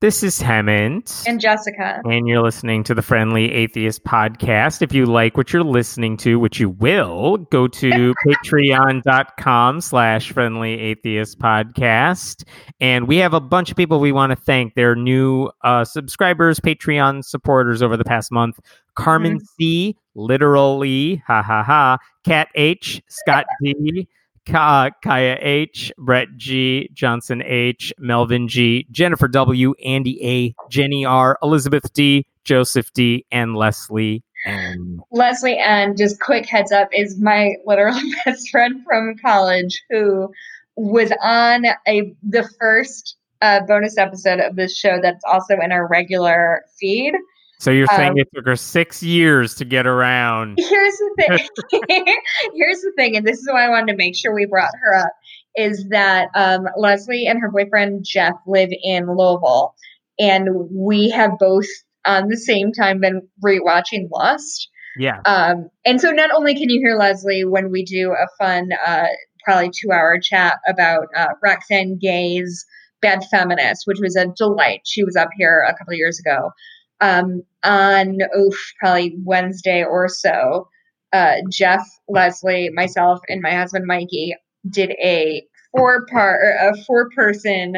This is Hemant. And Jessica. And you're listening to the Friendly Atheist Podcast. If you like what you're listening to, which you will, go to patreon.com slash friendly atheist podcast. And we have a bunch of people we want to thank. They're new uh, subscribers, Patreon supporters over the past month. Carmen mm-hmm. C, literally, ha ha ha, Cat H, Scott D. Ka- Kaya H, Brett G, Johnson H, Melvin G, Jennifer W, Andy A, Jenny R, Elizabeth D, Joseph D, and Leslie N. Leslie N, just quick heads up, is my literal best friend from college who was on a the first uh, bonus episode of this show that's also in our regular feed. So you're saying um, it took her six years to get around. Here's the thing. here's the thing, and this is why I wanted to make sure we brought her up. Is that um, Leslie and her boyfriend Jeff live in Louisville, and we have both on the same time been rewatching Lost. Yeah. Um, and so not only can you hear Leslie when we do a fun, uh, probably two hour chat about uh, Roxane Gay's Bad Feminist, which was a delight. She was up here a couple of years ago um, on oof, probably Wednesday or so, uh, Jeff, Leslie, myself, and my husband Mikey did a four part, a four person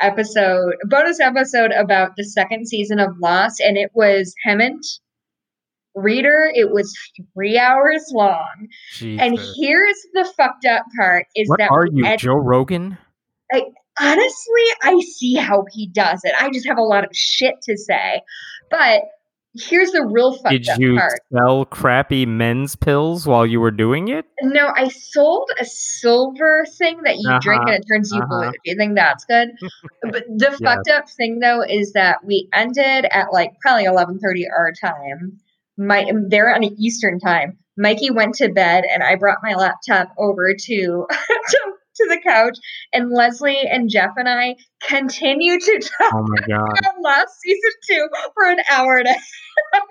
episode, bonus episode about the second season of Lost, and it was Hemant. Reader, it was three hours long. Jesus. And here's the fucked up part: is what that are you, Joe Rogan? I, honestly, I see how he does it. I just have a lot of shit to say. But here's the real fucked Did you part. sell crappy men's pills while you were doing it? No, I sold a silver thing that you uh-huh, drink and it turns you uh-huh. blue. Do you think that's good? but the yes. fucked up thing though is that we ended at like probably eleven thirty our time. My they're on Eastern time. Mikey went to bed and I brought my laptop over to to to the couch, and Leslie and Jeff and I continue to talk oh my God. about last season two for an hour and a half.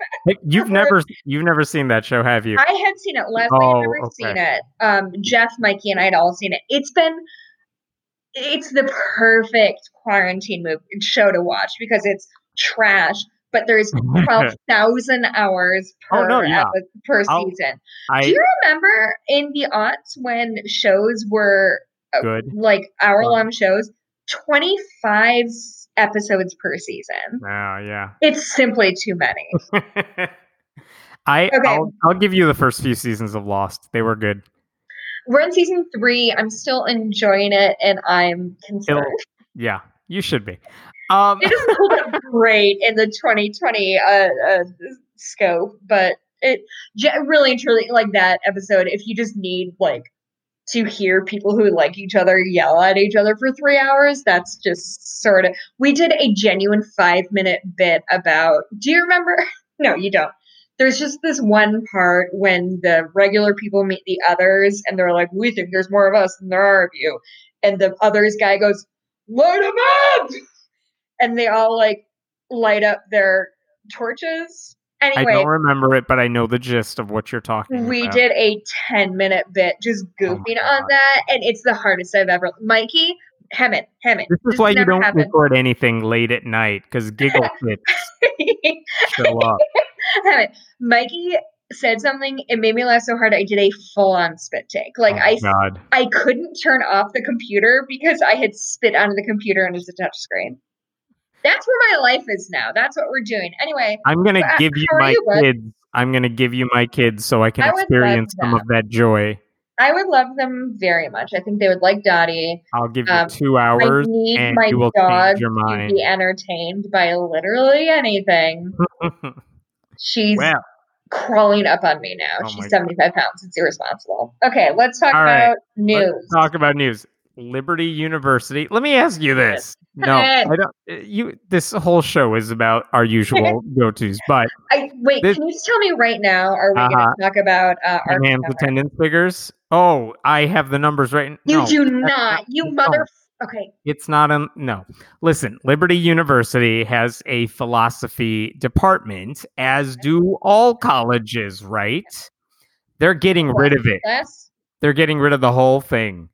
You've never you've never seen that show, have you? I had seen it. Leslie oh, had never okay. seen it. Um, Jeff, Mikey, and I had all seen it. It's been it's the perfect quarantine movie show to watch because it's trash but there's 12,000 hours per, oh, no, yeah. per season. I, Do you remember in the aughts when shows were good, like hour long shows, 25 episodes per season. Wow, yeah. It's simply too many. I okay. I'll, I'll give you the first few seasons of Lost. They were good. We're in season three. I'm still enjoying it, and I'm concerned. It'll, yeah, you should be. Um, it doesn't hold up great in the 2020 uh, uh, scope, but it really and truly like that episode. If you just need like to hear people who like each other yell at each other for three hours. That's just sort of. We did a genuine five minute bit about. Do you remember? No, you don't. There's just this one part when the regular people meet the others and they're like, We think there's more of us than there are of you. And the others guy goes, Light them up! And they all like light up their torches Anyway, I don't remember it, but I know the gist of what you're talking we about. We did a 10 minute bit just oh goofing oh on that, and it's the hardest I've ever. Mikey, Hemant, Hemant. This is why you don't happened. record anything late at night because giggle fits show up. Mikey said something, it made me laugh so hard I did a full on spit take. Like oh I God. I couldn't turn off the computer because I had spit onto the computer and it's a touch screen. That's where my life is now. That's what we're doing. Anyway, I'm gonna give you my you, kids. I'm gonna give you my kids so I can I experience some of that joy. I would love them very much. I think they would like Dottie. I'll give you um, two hours, I need and my you will dog change your mind. to be entertained by literally anything. She's well. crawling up on me now. Oh She's 75 God. pounds. It's irresponsible. Okay, let's talk All about right. news. Let's talk about news. Liberty University. Let me ask you this. No, I don't. Uh, you. This whole show is about our usual go-tos, but I, wait. This, can you just tell me right now? Are we uh-huh. going to talk about uh, our attendance figures? Oh, I have the numbers right. You no, do not. You mother. Okay. It's not a no. Listen, Liberty University has a philosophy department, as do all colleges, right? They're getting rid of it. They're getting rid of the whole thing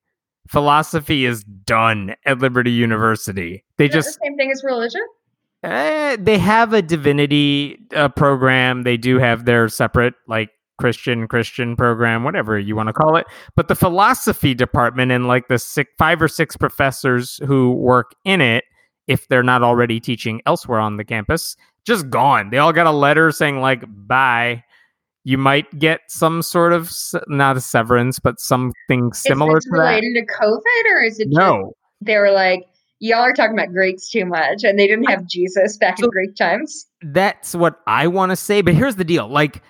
philosophy is done at Liberty University. They is just the same thing as religion. Eh, they have a divinity uh, program. They do have their separate like Christian Christian program, whatever you want to call it. But the philosophy department and like the six, five or six professors who work in it, if they're not already teaching elsewhere on the campus, just gone. They all got a letter saying like bye. You might get some sort of not a severance, but something similar is to related to COVID, or is it no? they were like, y'all are talking about Greeks too much, and they didn't have Jesus back so in Greek times. That's what I want to say. But here's the deal: like.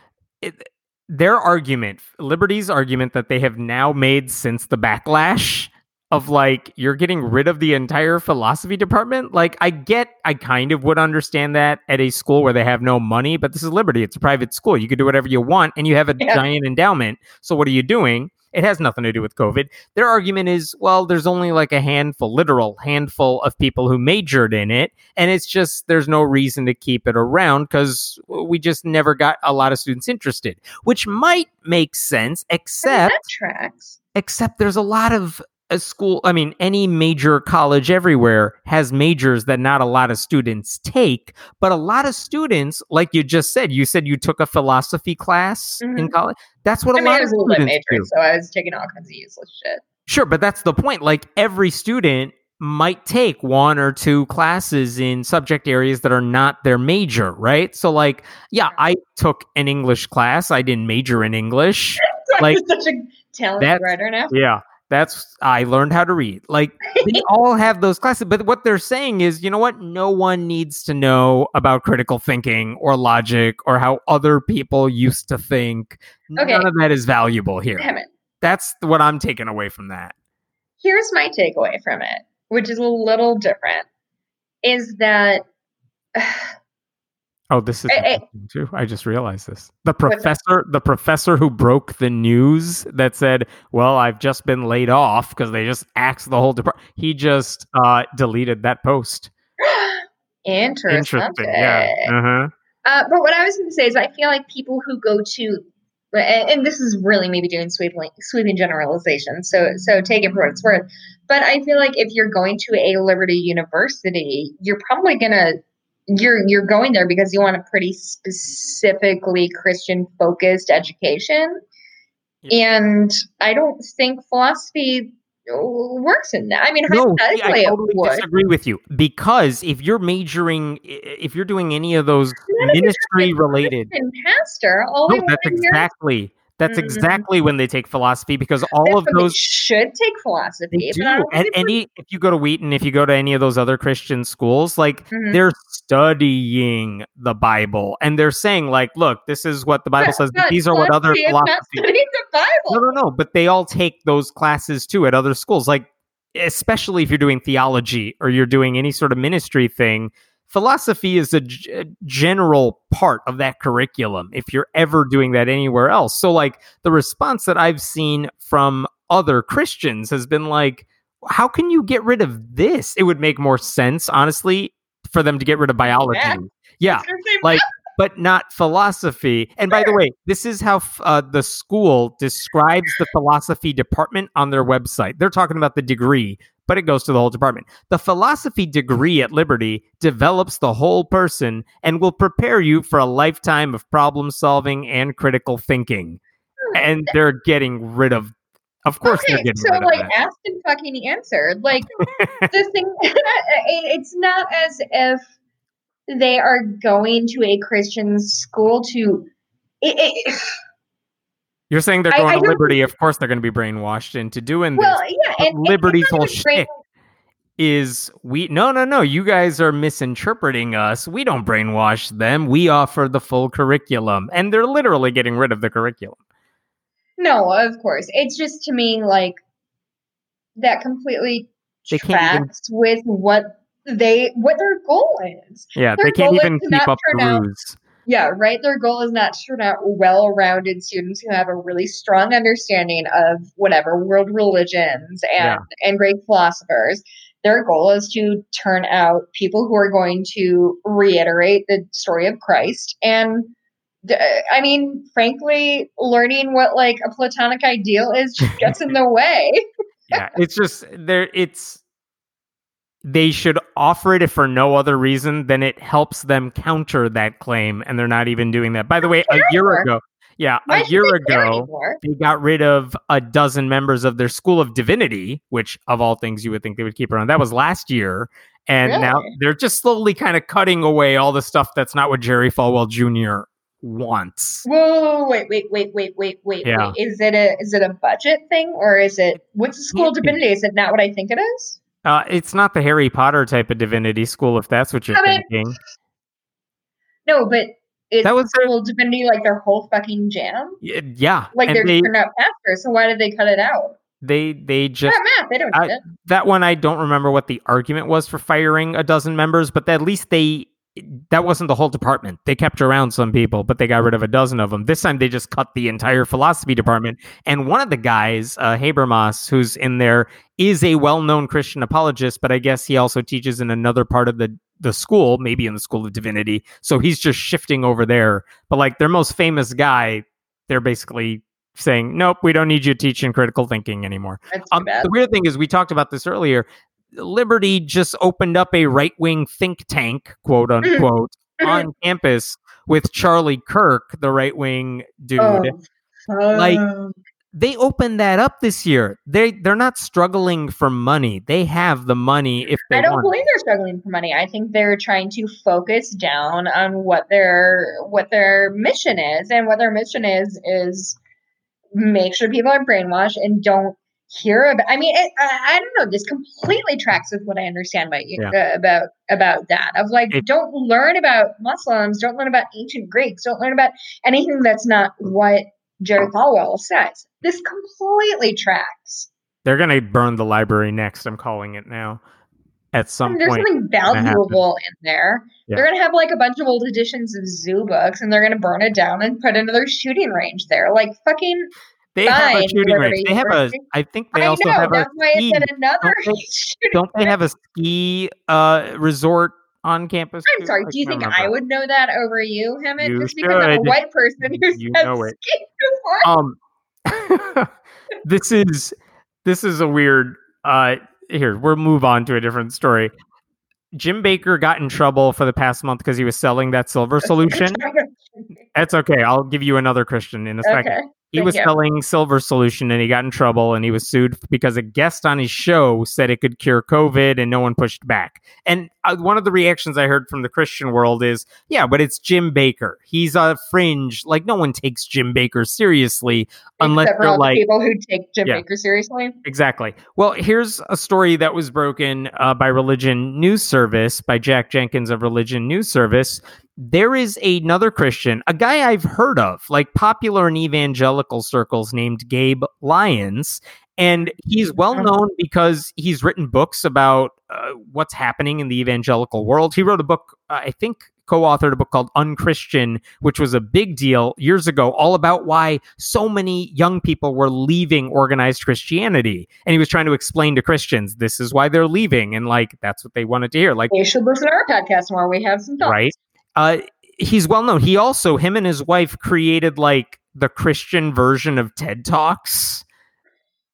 It, their argument, Liberty's argument that they have now made since the backlash of like you're getting rid of the entire philosophy department. Like I get I kind of would understand that at a school where they have no money, but this is Liberty. It's a private school. You can do whatever you want and you have a yeah. giant endowment. So what are you doing? It has nothing to do with COVID. Their argument is, well, there's only like a handful, literal handful of people who majored in it. And it's just, there's no reason to keep it around because we just never got a lot of students interested, which might make sense, except. tracks. Except there's a lot of a school, I mean, any major college everywhere has majors that not a lot of students take, but a lot of students, like you just said, you said you took a philosophy class mm-hmm. in college. That's what I a mean, lot of students major, do. So I was taking all kinds of useless shit. Sure, but that's the point. Like every student might take one or two classes in subject areas that are not their major, right? So, like, yeah, I took an English class. I didn't major in English. like, such a talented writer now. Yeah, that's I learned how to read. Like they all have those classes, but what they're saying is, you know what? No one needs to know about critical thinking or logic or how other people used to think. Okay. None of that is valuable here. Damn it. That's what I'm taking away from that. Here's my takeaway from it, which is a little different. Is that Oh, this is I, too. I just realized this. The professor, the professor who broke the news that said, "Well, I've just been laid off because they just axed the whole department." He just uh, deleted that post. Interesting. Interesting. Yeah. Uh-huh. Uh, but what I was going to say is, I feel like people who go to, and, and this is really maybe doing sweeping, sweeping generalization. So, so take it for what it's worth. But I feel like if you're going to a Liberty University, you're probably going to you're you're going there because you want a pretty specifically Christian focused education. Yeah. And I don't think philosophy works in that. I mean, no, I totally disagree with you because if you're majoring, if you're doing any of those ministry related, pastor, all no, that's exactly that's mm-hmm. exactly when they take philosophy because all of those should take philosophy. Do. And any if you go to Wheaton, if you go to any of those other Christian schools, like mm-hmm. they're studying the Bible and they're saying, like, look, this is what the Bible says. these are what other philosophies. The Bible. No, no, no. But they all take those classes too at other schools. Like, especially if you're doing theology or you're doing any sort of ministry thing philosophy is a, g- general part of that curriculum if you're ever doing that anywhere else. So, like, the response that I've seen from other Christians has been like, how can you get rid of this? It would make more sense, honestly, for them to get rid of biology. Yeah. Like, but not philosophy. And by the way, this is how uh, the school describes the philosophy department on their website. They're talking about the degree, but it goes to the whole department. The philosophy degree at Liberty develops the whole person and will prepare you for a lifetime of problem solving and critical thinking. Hmm. And they're getting rid of of course, okay, so like asked and fucking answered. Like the thing, it's not as if they are going to a Christian school to. It, it, You're saying they're going I, I to Liberty. Of course, they're going to be brainwashed into doing well, this. yeah, and, Liberty's whole shit is we. No, no, no. You guys are misinterpreting us. We don't brainwash them. We offer the full curriculum, and they're literally getting rid of the curriculum. No, of course. It's just to me like that completely they tracks even, with what they what their goal is. Yeah, their they can't even keep up the rules. Yeah, right. Their goal is not to turn out well rounded students who have a really strong understanding of whatever world religions and, yeah. and great philosophers. Their goal is to turn out people who are going to reiterate the story of Christ. And I mean, frankly, learning what like a Platonic ideal is just gets in the way. yeah, it's just there, it's they should offer it if for no other reason than it helps them counter that claim, and they're not even doing that. By the way, a year ago, yeah, Why a year they ago, they got rid of a dozen members of their school of divinity, which of all things you would think they would keep around. That was last year. And now they're just slowly kind of cutting away all the stuff that's not what Jerry Falwell Jr. wants. Whoa, wait, wait, wait, wait, wait, wait, Yeah. wait. Is it a is it a budget thing or is it what's the school of divinity? Is it not what I think it is? Uh, it's not the Harry Potter type of divinity school, if that's what you're I mean, thinking. No, but is That was school of divinity like their whole fucking jam? Yeah, Like they're they, turned out pastors, so why did they cut it out? they they just math, they don't I- that one I don't remember what the argument was for firing a dozen members, but at least they that wasn't the whole department. They kept around some people, but they got rid of a dozen of them. This time they just cut the entire philosophy department. And one of the guys, uh, Habermas, who's in there, is a well-known Christian apologist, but I guess he also teaches in another part of the the school, maybe in the School of Divinity. So he's just shifting over there. But like their most famous guy, they're basically saying, "Nope, we don't need you teaching critical thinking anymore." Um, the weird thing is, we talked about this earlier. Liberty just opened up a right wing think tank, quote unquote, on campus with Charlie Kirk, the right wing dude. Oh, like. They opened that up this year. They they're not struggling for money. They have the money if they I don't want. believe they're struggling for money. I think they're trying to focus down on what their what their mission is, and what their mission is is make sure people are brainwashed and don't hear about. I mean, it, I, I don't know. This completely tracks with what I understand about you uh, about about that. Of like, It- don't learn about Muslims, don't learn about ancient Greeks, don't learn about anything that's not what Jerry Falwell says. This completely tracks. They're gonna burn the library next. I'm calling it now. At some And there's point, something valuable in there. Yeah. They're gonna have like a bunch of old editions of zoo books, and they're gonna burn it down and put another shooting range there. Like fucking, they have a shooting range. They have a. I think they I also know have a ski. another Don't they- Don't they have a ski uh, resort on campus? I'm sorry. I Do you think I would know that over you, Hemant? You Just because I'm a white person who's You know it. ski before. um this is this is a weird uh here we'll move on to a different story jim bakker got in trouble for the past month because he was selling that silver solution that's okay i'll give you another christian in a second okay. He thank was you. selling silver solution and he got in trouble and he was sued because a guest on his show said it could cure covid and no one pushed back and uh, one of the reactions i heard from the christian world is yeah but it's jim bakker he's a fringe like no one takes jim bakker seriously unless Except for they're like the people who take Jim Yeah. Bakker seriously. Exactly. Well, here's a story that was broken uh, by Religion News Service by Jack Jenkins of Religion News Service. There is another Christian, a guy I've heard of, like popular in evangelical circles, named Gabe Lyons. And he's well known because he's written books about uh, what's happening in the evangelical world. He wrote a book, uh, I think, co authored a book called Unchristian, which was a big deal years ago, all about why so many young people were leaving organized Christianity. And he was trying to explain to Christians, this is why they're leaving. And like, that's what they wanted to hear. Like, They should listen to our podcast more. We have some thoughts. right? Uh, he's well known. He also, him and his wife created like the Christian version of TED Talks.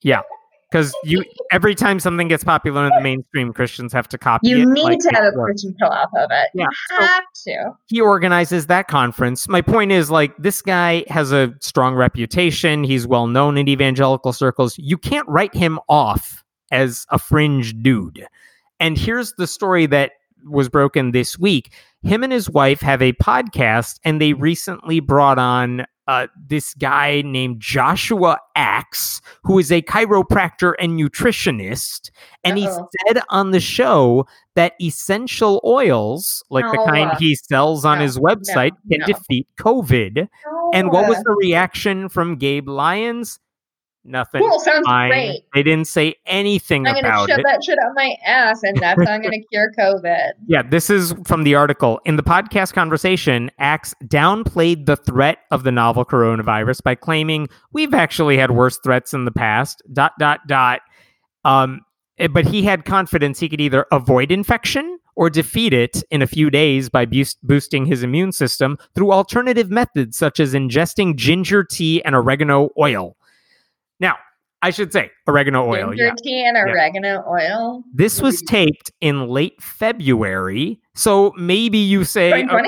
Yeah. Because you every time something gets popular in the mainstream, Christians have to copy it. You need like, to have a. Christian pill off of it. Yeah, You so- have to. he organizes that conference. My point is like this guy has a strong reputation. He's well known in evangelical circles. You can't write him off as a fringe dude. And here's the story that was broken this week. Him and his wife have a podcast, and they recently brought on uh, this guy named Joshua Axe, who is a chiropractor and nutritionist. And he Uh-oh. said on the show that essential oils, like the No. kind he sells on No, his website, no, can defeat COVID. And what was the reaction from Gabe Lyons? Nothing. cool? Sounds Fine. great. They didn't say anything about it. I'm gonna about shove that shit up my ass, and that's how I'm gonna cure COVID. Yeah, this is from the article. In the podcast conversation, Axe downplayed the threat of the novel coronavirus by claiming we've actually had worse threats in the past. Dot dot dot. Um, eh, but he had confidence he could either avoid infection or defeat it in a few days by boost- boosting his immune system through alternative methods such as ingesting ginger tea and oregano oil. Now, I should say oregano oil. Ginger Yeah. tea and oregano oil. This was mm-hmm. taped in late February. So maybe you say, oh,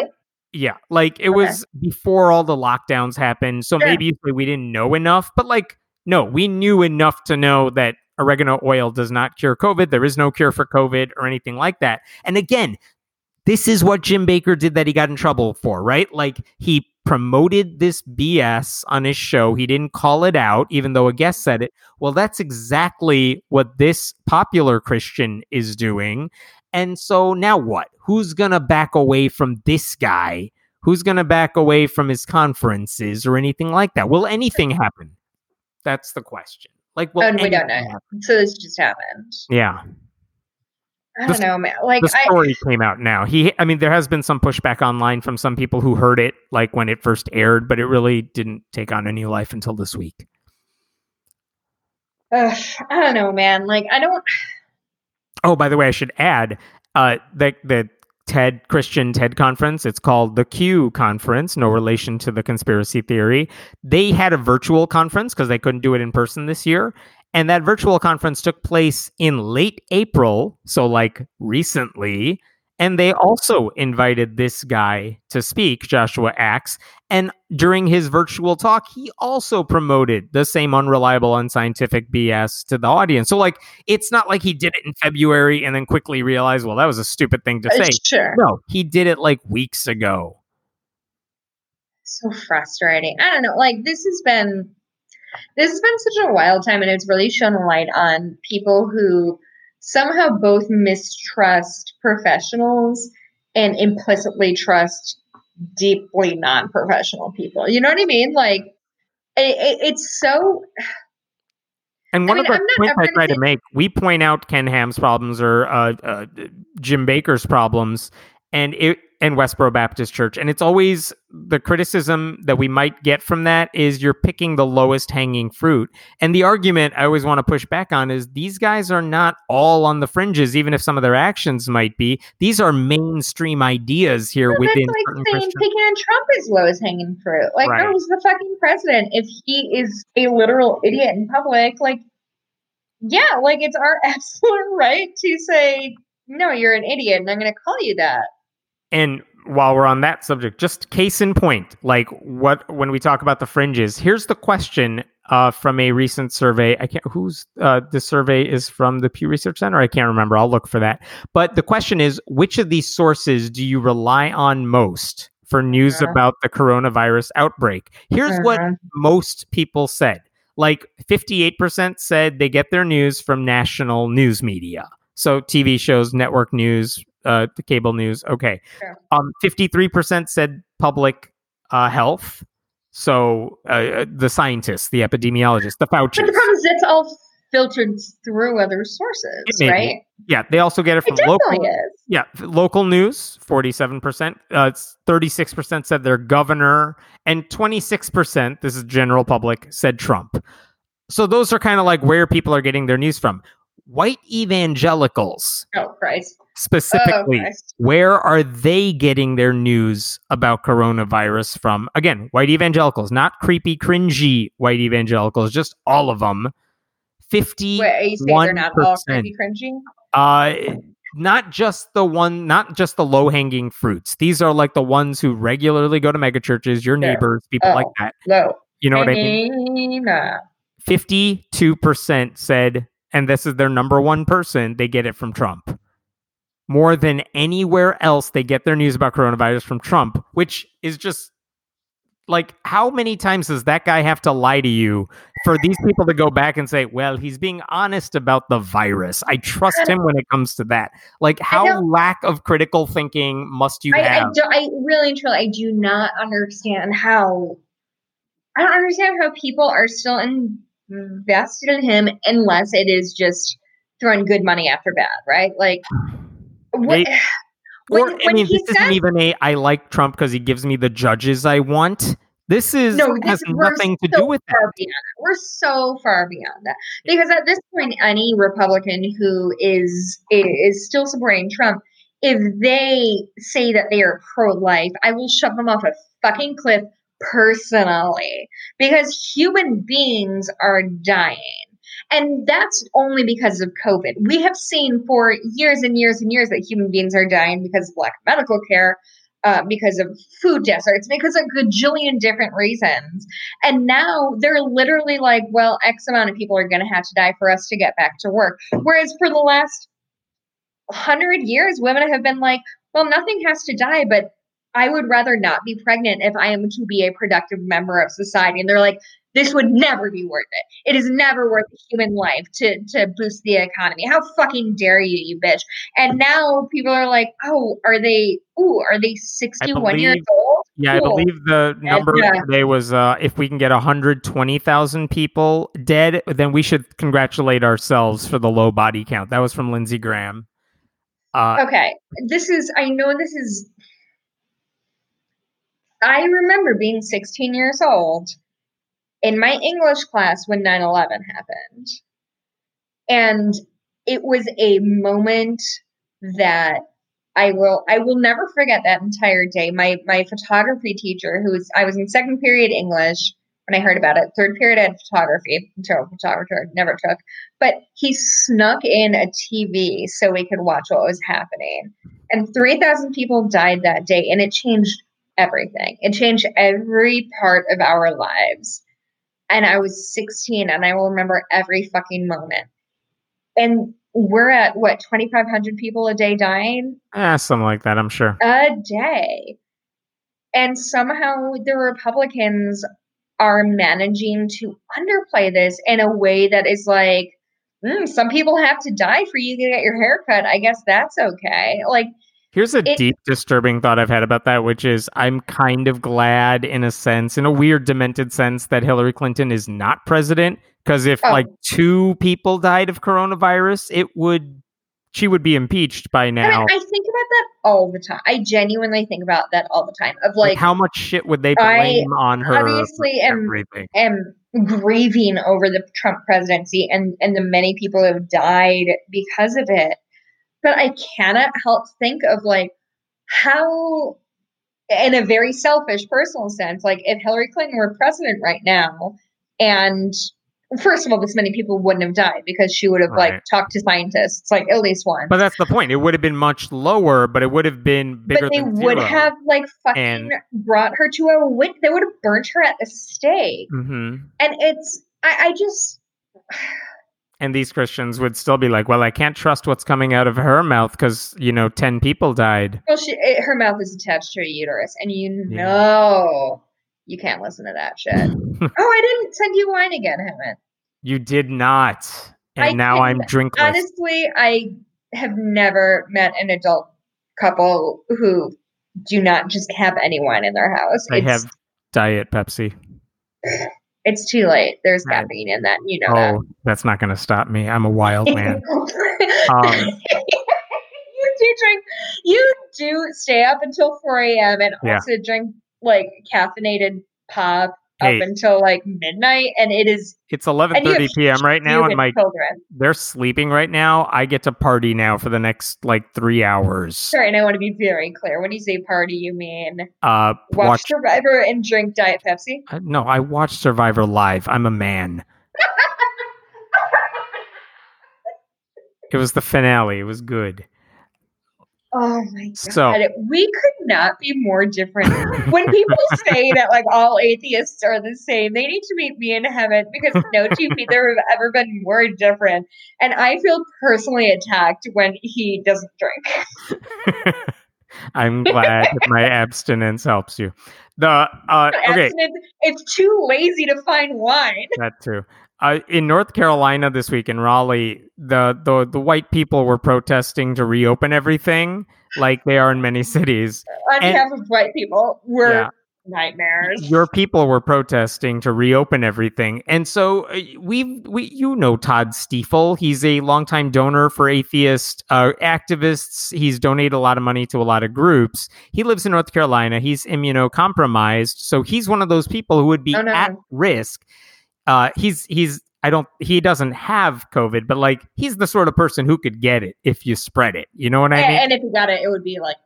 yeah, like it Okay. was before all the lockdowns happened. So Sure. maybe you say we didn't know enough, but like, no, we knew enough to know that oregano oil does not cure COVID. There is no cure for COVID or anything like that. And again, this is what Jim Bakker did that he got in trouble for, right? Like he promoted this BS on his show. He didn't call it out, even though a guest said it. Well, that's exactly what this popular Christian is doing. And so now what? Who's going to back away from this guy? Who's going to back away from his conferences or anything like that? Will anything happen? That's the question. Like, will And we don't know. happen? So this just happened. Yeah. I don't know, man. Like the I story came out now. He, I mean, there has been some pushback online from some people who heard it like when it first aired, but it really didn't take on a new life until this week. ugh, I don't know, man. Like I don't Oh, by the way, I should add uh, the the TED Christian TED conference. It's called the Q conference. No relation to the conspiracy theory. They had a virtual conference because they couldn't do it in person this year, and that virtual conference took place in late April, so like recently. And they also invited this guy to speak, Joshua Axe. And during his virtual talk, he also promoted the same unreliable, unscientific BS to the audience. So, like, it's not like he did it in February and then quickly realized, well, that was a stupid thing to uh, say. sure. No, he did it like weeks ago. so frustrating. I don't know. Like this has been this has been such a wild time and it's really shown a light on people who somehow both mistrust professionals and implicitly trust deeply non-professional people. You know what I mean? Like it, it, it's so And I one mean, of the points I try to make, we point out Ken Ham's problems or uh, uh, Jim Bakker's problems, and it and Westboro Baptist Church, and it's always the criticism that we might get from that is you're picking the lowest hanging fruit. And the argument I always want to push back on is these guys are not all on the fringes, even if some of their actions might be. These are mainstream ideas here Well, within that's like saying picking on Trump is lowest hanging fruit. Like, Right. no, he's the fucking president. If he is a literal idiot in public, like, yeah, like it's our absolute right to say, no, you're an idiot, and I'm going to call you that. And while we're on that subject, just case in point, like what when we talk about the fringes, here's the question uh, from a recent survey. I can't who's uh, the survey is from the Pew Research Center. I can't remember. I'll look for that. But the question is, which of these sources do you rely on most for news Uh-huh. about the coronavirus outbreak? Here's what Uh-huh. most people said. Like 58% said they get their news from national news media. So TV shows, network news, uh, the cable news. Okay. Sure. Um, 53% said public uh, health. So uh, the scientists, the epidemiologists, the Fauci. But the problem is that's all filtered through other sources, It right? Yeah, they also get it It from local. definitely is. Yeah, local news, 47%. Uh, 36% said their governor, and 26%, this is general public, said Trump. So those are kind of like where people are getting their news from. White evangelicals, Oh, Christ. specifically, Oh, Christ. where are they getting their news about coronavirus from? Again, white evangelicals, not creepy, cringy white evangelicals, just all of them. 50 Wait, are you saying they're not all creepy cringy? uh, not just the one, not just the low hanging fruits. These are like the ones who regularly go to megachurches, your neighbors, people Oh. like that. Low. You know what I mean? 52% said, and this is their number one person, they get it from Trump. More than anywhere else, they get their news about coronavirus from Trump, which is just like, how many times does that guy have to lie to you for these people to go back and say, well, he's being honest about the virus? I trust him when it comes to that. Like, how lack of critical thinking must you I, I, have? do, I really and truly, I do not understand how. I don't understand how people are still invested in him unless it is just throwing good money after bad, right? Like, what, They- when, or, I when mean, this said, isn't even a I like Trump because he gives me the judges I want. This is No, this- has nothing to so do with that. that. We're so far beyond that because at this point, any Republican who is is still supporting Trump, if they say that they are pro life, I will shove them off a fucking cliff personally because human beings are dying. And that's only because of COVID. We have seen for years and years and years that human beings are dying because of lack of medical care, uh, because of food deserts, because of a gajillion different reasons. And now they're literally like, well, X amount of people are going to have to die for us to get back to work. Whereas for the last hundred years, women have been like, well, nothing has to die, but I would rather not be pregnant if I am to be a productive member of society. And they're like, this would never be worth it. It is never worth a human life to to boost the economy. How fucking dare you, you bitch? And now people are like, oh, are they? Ooh, are they sixty one years old? Yeah, cool. I believe the number yeah. today was uh, if we can get hundred twenty thousand people dead, then we should congratulate ourselves for the low body count. That was from Lindsey Graham. Uh, okay, this is. I know this is. I remember being 16 years old in my English class when 9 11 happened. And it was a moment that I will I will never forget that entire day. My my photography teacher, who was I was in second period English when I heard about it. Third period I had photography, until photographer never took. But he snuck in a TV so we could watch what was happening. And three thousand people died that day, and it changed everything. It changed every part of our lives. And I was 16 and I will remember every fucking moment. And we're at what 2500 people a day dying? Yeah something like that i'm sure. A day. And somehow the republicans are managing to underplay this in a way that is like mm, some people have to die for you to get your hair cut. I guess that's okay. Like Here's a it, deep, disturbing thought I've had about that, which is I'm kind of glad, in a sense, in a weird, demented sense, that Hillary Clinton is not president. Because if oh. like two people died of coronavirus, it would she would be impeached by now. I, mean, I think about that all the time. I genuinely think about that all the time. Of like, like how much shit would they blame I on her? Obviously, am, am grieving over the Trump presidency and and the many people who have died because of it but I cannot help think of like how, in a very selfish personal sense, like if Hillary Clinton were president right now, and first of all, this many people wouldn't have died because she would have right. like talked to scientists, like at least one. But that's the point. It would have been much lower, but it would have been bigger. But they would have like fucking and... brought her to a wit. They would have burnt her at the stake. Mm-hmm. And it's I, I just and these Christians would still be like, "Well, I can't trust what's coming out of her mouth because you know ten people died." Well, she, it, her mouth is attached to her uterus, and you yeah. know you can't listen to that shit. oh, I didn't send you wine again, Hemant. You did not, and I now I'm drinking. Honestly, I have never met an adult couple who do not just have any wine in their house. They it's, have diet Pepsi. It's too late. There's caffeine in that. You know. Oh, that. that's not going to stop me. I'm a wild man. um, you do drink. You do stay up until 4 a.m. and yeah. also drink like caffeinated pop hey, up until like midnight, and it is. It's eleven thirty p.m. right now, and my children they're sleeping right now. I get to party now for the next like three hours. Sorry, and I want to be very clear. When you say party, you mean uh, watch, watch Survivor and drink Diet Pepsi? Uh, no, I watch Survivor live. I'm a man. it was the finale. It was good. Oh my god. So, we could not be more different. when people say that like all atheists are the same, they need to meet me in heaven because no two people have ever been more different. And I feel personally attacked when he doesn't drink. I'm glad my abstinence helps you. The uh okay. It's too lazy to find wine. That too. Uh, in North Carolina this week in Raleigh, the, the the white people were protesting to reopen everything, like they are in many cities. On and, behalf of white people, we're yeah, nightmares. Your people were protesting to reopen everything, and so uh, we we you know Todd Stiefel. He's a longtime donor for atheist uh, activists. He's donated a lot of money to a lot of groups. He lives in North Carolina. He's immunocompromised, so he's one of those people who would be oh, no. at risk uh, he's he's I don't he doesn't have COVID, but like he's the sort of person who could get it if you spread it. You know what I mean? And if he got it, it would be like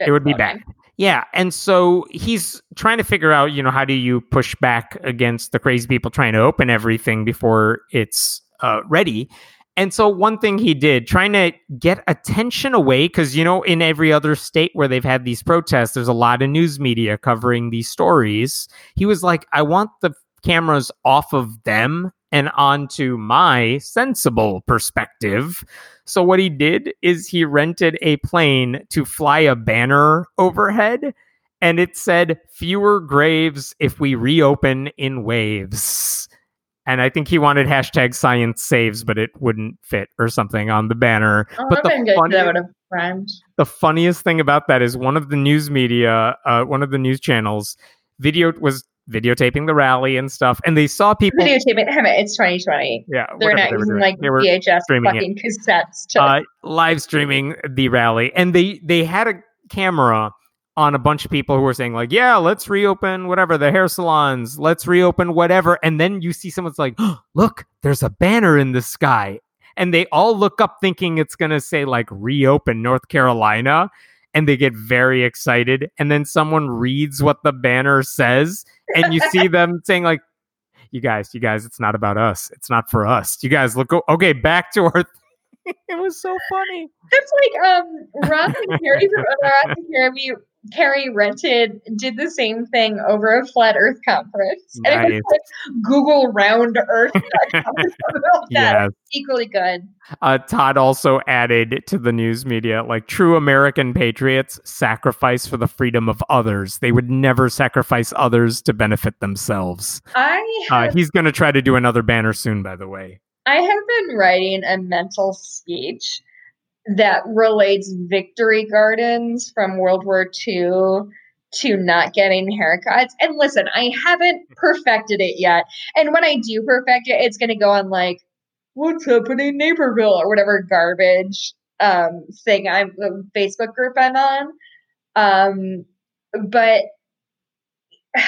it would be bad. Yeah, and so he's trying to figure out, you know, how do you push back against the crazy people trying to open everything before it's uh, ready. And so, one thing he did, trying to get attention away, because, you know, in every other state where they've had these protests, there's a lot of news media covering these stories. He was like, I want the cameras off of them and onto my sensible perspective. So, what he did is he rented a plane to fly a banner overhead, and it said, Fewer graves if we reopen in waves and I think he wanted hashtag science saves, but it wouldn't fit or something on the banner. Oh, but the, funny, that would have rhymed. the funniest thing about that is one of the news media, uh, one of the news channels, video was videotaping the rally and stuff, and they saw people videotaping. It's 2020. Yeah, they're not they using like VHS fucking it. cassettes to uh, live streaming the rally, and they they had a camera on a bunch of people who were saying like, "Yeah, let's reopen whatever the hair salons, let's reopen whatever," and then you see someone's like, oh, "Look, there's a banner in the sky," and they all look up thinking it's gonna say like "Reopen North Carolina," and they get very excited, and then someone reads what the banner says, and you see them saying like. You guys, you guys, it's not about us. It's not for us. You guys look okay. Back to our it was so funny. It's like um Ross and Carrie from Ross and Carrie Carrie rented did the same thing over a flat Earth conference, nice. and it was like Google Round Earth. yes. equally good. Uh, Todd also added to the news media like true American patriots sacrifice for the freedom of others. They would never sacrifice others to benefit themselves. I uh, have, uh, he's going to try to do another banner soon, by the way. I have been writing a mental speech that relates victory gardens from World War II to not getting haircuts. And listen, I haven't perfected it yet. And when I do perfect it, it's going to go on like, what's happening Naperville or whatever garbage um, thing I'm the Facebook group I'm on. Um, but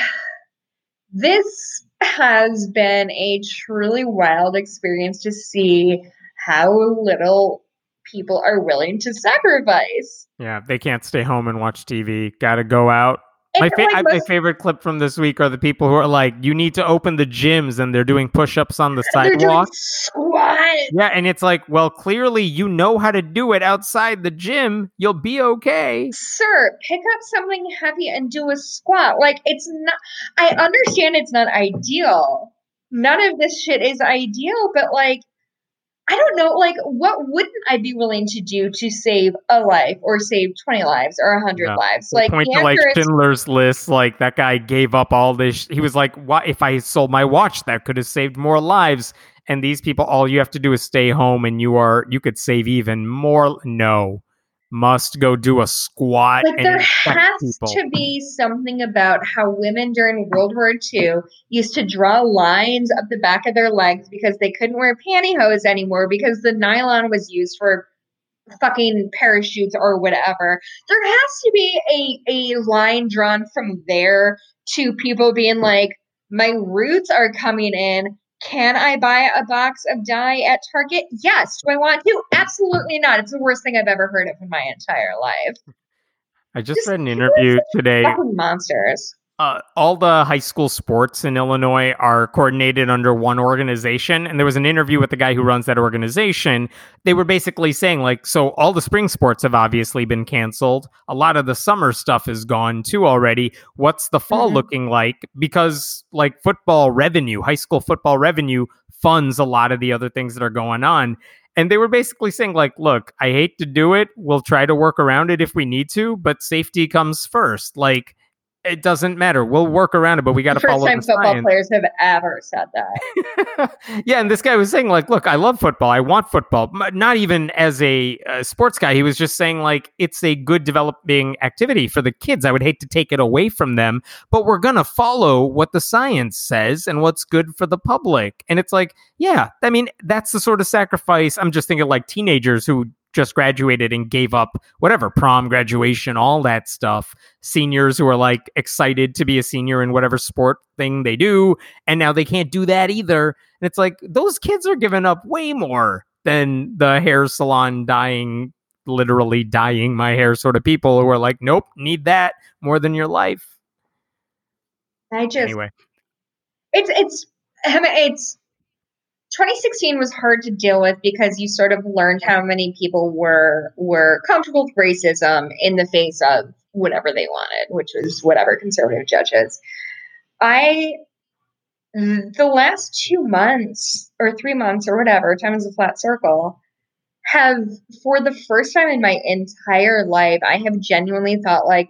this has been a truly wild experience to see how little people are willing to sacrifice. Yeah, they can't stay home and watch TV. Got to go out. my, fa- like most- my favorite clip from this week are the people who are like, "You need to open the gyms," and they're doing push-ups on the sidewalk. Squat. Yeah, and it's like, well, clearly you know how to do it outside the gym. You'll be okay, sir. Pick up something heavy and do a squat. Like it's not. I understand it's not ideal. None of this shit is ideal, but like I don't know, like, what wouldn't I be willing to do to save a life or save 20 lives or 100 yeah. lives? Like, point to like Schindler's List, like, that guy gave up all this. He was like, what if I sold my watch? That could have saved more lives. And these people, all you have to do is stay home and you are, you could save even more. No must go do a squat. Like there has people. to be something about how women during World War II used to draw lines up the back of their legs because they couldn't wear pantyhose anymore because the nylon was used for fucking parachutes or whatever. There has to be a, a line drawn from there to people being like, my roots are coming in can I buy a box of dye at Target? Yes. Do I want to? Absolutely not. It's the worst thing I've ever heard of in my entire life. I just, just read an interview today. Monsters uh, all the high school sports in Illinois are coordinated under one organization. And there was an interview with the guy who runs that organization. They were basically saying, like, so all the spring sports have obviously been canceled. A lot of the summer stuff is gone too already. What's the fall mm-hmm. looking like? Because, like, football revenue, high school football revenue funds a lot of the other things that are going on. And they were basically saying, like, look, I hate to do it. We'll try to work around it if we need to, but safety comes first. Like, it doesn't matter. We'll work around it, but we got to follow. First time football science. players have ever said that. yeah, and this guy was saying like, "Look, I love football. I want football." Not even as a, a, sports guy. He was just saying like, it's a good developing activity for the kids. I would hate to take it away from them, but we're gonna follow what the science says and what's good for the public. And it's like, yeah, I mean, that's the sort of sacrifice. I'm just thinking like teenagers who just graduated and gave up whatever prom, graduation, all that stuff. Seniors who are like excited to be a senior in whatever sport thing they do, and now they can't do that either. And it's like those kids are giving up way more than the hair salon dying, literally dying my hair sort of people who are like, nope, need that more than your life. I just anyway, it's it's it's 2016 was hard to deal with because you sort of learned how many people were were comfortable with racism in the face of whatever they wanted, which was whatever conservative judges. I the last two months or three months or whatever, time is a flat circle, have for the first time in my entire life, I have genuinely thought like,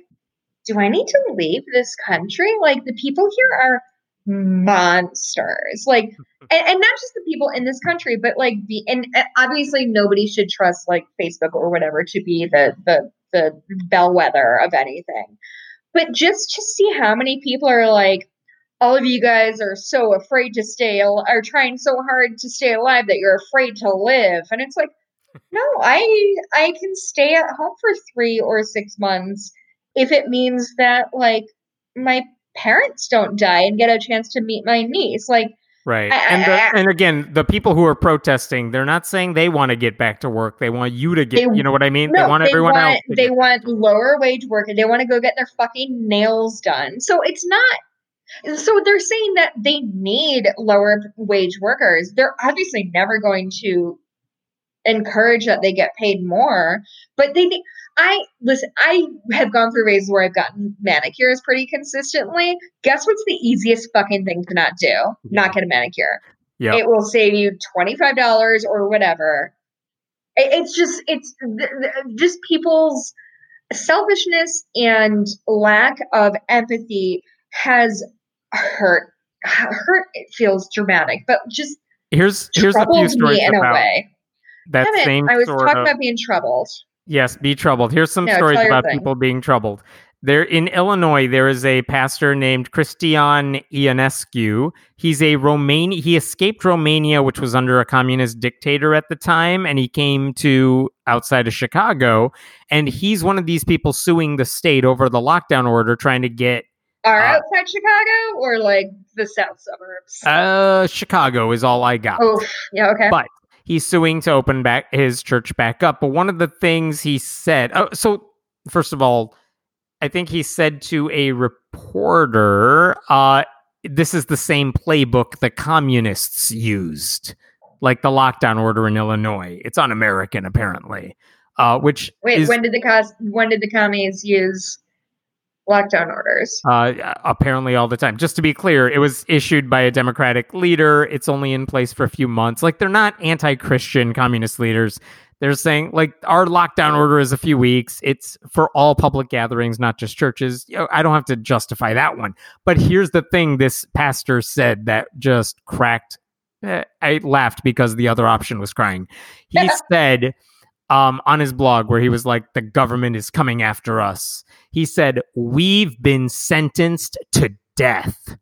do I need to leave this country? Like the people here are monsters. Like and, and not just the people in this country, but like the and obviously nobody should trust like Facebook or whatever to be the the the bellwether of anything. But just to see how many people are like, all of you guys are so afraid to stay are trying so hard to stay alive that you're afraid to live and it's like no i i can stay at home for 3 or 6 months if it means that like my parents don't die and get a chance to meet my niece like Right. I, and the, I, and again, the people who are protesting, they're not saying they want to get back to work. They want you to get, they, you know what I mean? No, they want everyone want, else. they want lower wage work and they want to go get their fucking nails done. So it's not so they're saying that they need lower wage workers. They're obviously never going to encourage that they get paid more, but they I listen, I have gone through phases where I've gotten manicures pretty consistently. Guess what's the easiest fucking thing to not do? Not get a manicure. Yeah. It will save you $25 or whatever. It's just it's just people's selfishness and lack of empathy has hurt hurt it feels dramatic but just here's here's a few stories in a way that Kevin, same i was talking of, about being troubled yes be troubled here's some no, stories about thing. people being troubled there in Illinois, there is a pastor named Cristian Ionescu. He's a Romanian. He escaped Romania, which was under a communist dictator at the time, and he came to outside of Chicago. And he's one of these people suing the state over the lockdown order, trying to get are uh, outside Chicago or like the south suburbs? Uh, Chicago is all I got. Oh, yeah, okay. But he's suing to open back his church back up. But one of the things he said, oh, so first of all, I think he said to a reporter, uh, this is the same playbook the communists used, like the lockdown order in Illinois. It's un-American, apparently. Uh, which wait, is, when did the cos- when did the commies use lockdown orders. Uh, apparently, all the time. Just to be clear, it was issued by a Democratic leader. It's only in place for a few months. Like, they're not anti Christian communist leaders. They're saying, like, our lockdown order is a few weeks. It's for all public gatherings, not just churches. You know, I don't have to justify that one. But here's the thing this pastor said that just cracked. Eh, I laughed because the other option was crying. He said, um, on his blog where he was like, the government is coming after us. He said, We've been sentenced to death.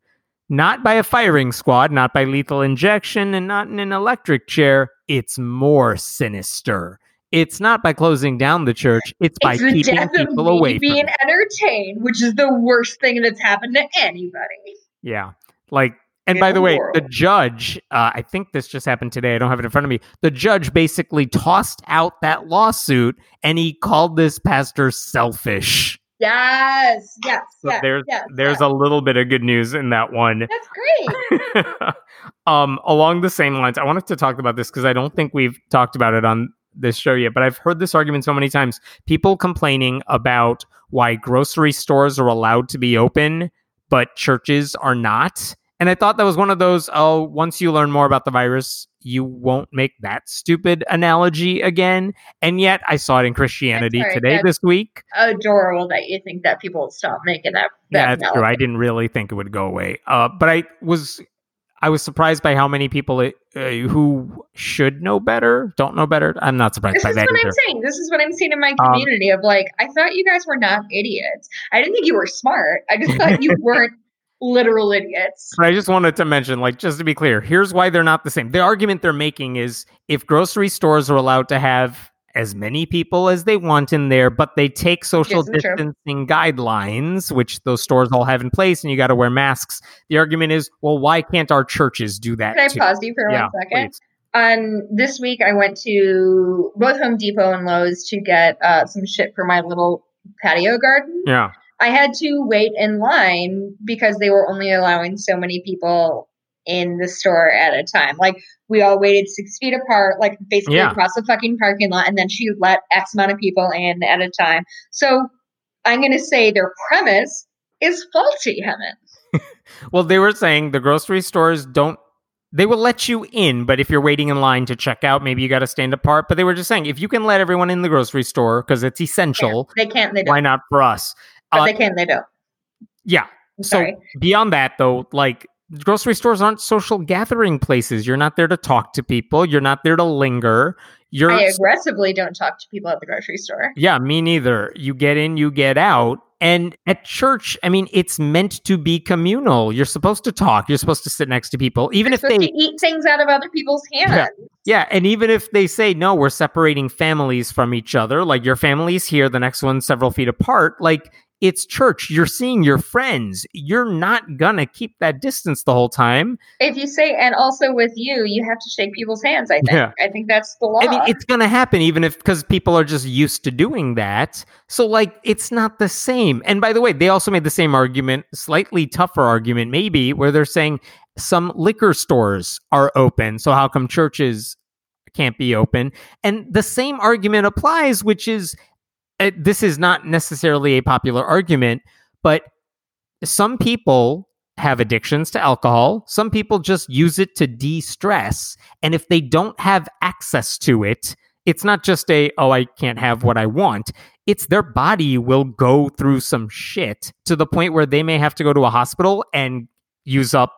Not by a firing squad, not by lethal injection, and not in an electric chair. It's more sinister. It's not by closing down the church. It's, it's by keeping people away being entertained, which is the worst thing that's happened to anybody. Yeah, like and by the way, the judge, uh, I think this just happened today. I don't have it in front of me. The judge basically tossed out that lawsuit and he called this pastor selfish. Yes, yes, so yes. There's yes, there's yes. a little bit of good news in that one. That's great. um, along the same lines, I wanted to talk about this because I don't think we've talked about it on this show yet, but I've heard this argument so many times. People complaining about why grocery stores are allowed to be open, but churches are not. And I thought that was one of those, oh, once you learn more about the virus, you won't make that stupid analogy again. And yet I saw it in Christianity right, today this week. Adorable that you think that people will stop making that. that yeah, that's analogy. true. I didn't really think it would go away. Uh, but I was I was surprised by how many people uh, who should know better don't know better. I'm not surprised this by that. This is what either. I'm saying. This is what I'm seeing in my um, community um, of like, I thought you guys were not idiots. I didn't think you were smart. I just thought you weren't literal idiots. I just wanted to mention, like, just to be clear, here's why they're not the same. The argument they're making is if grocery stores are allowed to have as many people as they want in there, but they take social distancing true. guidelines, which those stores all have in place, and you got to wear masks. The argument is, well, why can't our churches do that? Can I too? pause you for yeah, one second? Please. Um, this week I went to both Home Depot and Lowe's to get uh, some shit for my little patio garden. Yeah. I had to wait in line because they were only allowing so many people in the store at a time. Like we all waited six feet apart, like basically Yeah. across the fucking parking lot, and then she let X amount of people in at a time. So I'm gonna say their premise is faulty, Helen. Well, they were saying the grocery stores don't. They will let you in, but if you're waiting in line to check out, maybe you got to stand apart. But they were just saying if you can let everyone in the grocery store because it's essential, They can't, they why not for us? But Uh, they can, they don't. Yeah. I'm So sorry. beyond that, though, like grocery stores aren't social gathering places. You're not there to talk to people. You're not there to linger. You're I aggressively don't talk to people at the grocery store. yeah, me neither. You get in, you get out. And at church, I mean, it's meant to be communal. You're supposed to talk. You're supposed to sit next to people, even You're if they to eat things out of other people's hands. Yeah. Yeah, and even if they say no, we're separating families from each other, like your family's here, the next one's several feet apart, like it's church. You're seeing your friends. You're not gonna keep that distance the whole time. If you say, and also with you, you have to shake people's hands. I think. Yeah. I think that's the law. I mean, it's gonna happen even if because people are just used to doing that. So like it's not the same. And by the way, they also made the same argument, slightly tougher argument, maybe, where they're saying some liquor stores are open. So how come churches can't be open? And the same argument applies, which is uh, this is not necessarily a popular argument, but some people have addictions to alcohol. Some people just use it to de stress. And if they don't have access to it, it's not just a, oh, I can't have what I want. It's their body will go through some shit to the point where they may have to go to a hospital and use up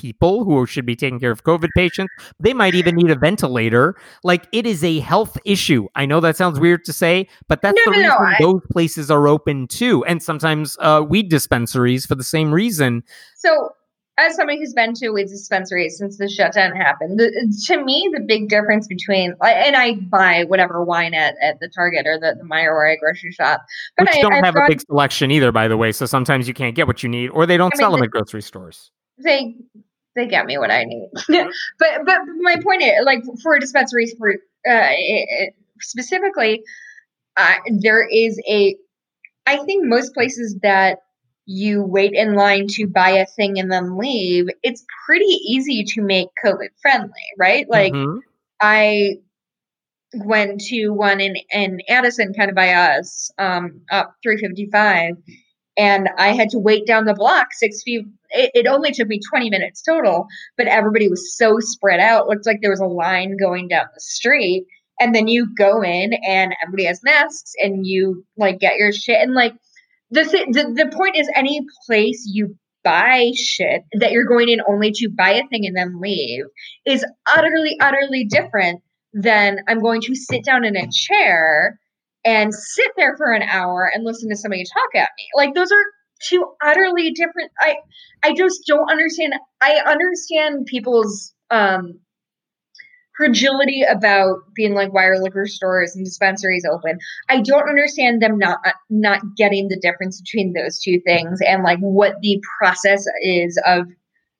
people who should be taking care of COVID patients. They might even need a ventilator. Like it is a health issue. I know that sounds weird to say, but that's No, the no, no, reason I- those places are open too. And sometimes uh, weed dispensaries for the same reason. So, as somebody who's been to a weed dispensary since the shutdown happened, the, to me, the big difference between, and I buy whatever wine at, at the Target or the, the Meijer or a grocery shop, but Which I, don't I've have gone, a big selection either, by the way. So sometimes you can't get what you need, or they don't I mean, sell them the- at grocery stores. they they get me what I need. but but my point is, like for dispensaries for uh, specifically, uh, there is a. I think most places that you wait in line to buy a thing and then leave, it's pretty easy to make COVID friendly, right? Like Mhm. I went to one in, in Addison, kind of by us, um, up 355, and I had to wait down the block six feet. It, it only took me 20 minutes total, but everybody was so spread out. It Looked like there was a line going down the street. And then you go in and everybody has masks and you like get your shit. And like the, th- the, the point is any place you buy shit that you're going in only to buy a thing and then leave is utterly, utterly different than I'm going to sit down in a chair and sit there for an hour and listen to somebody talk at me. Like those are two utterly different I I just don't understand I understand people's um fragility about being like why are liquor stores and dispensaries open? I don't understand them not not getting the difference between those two things and like what the process is of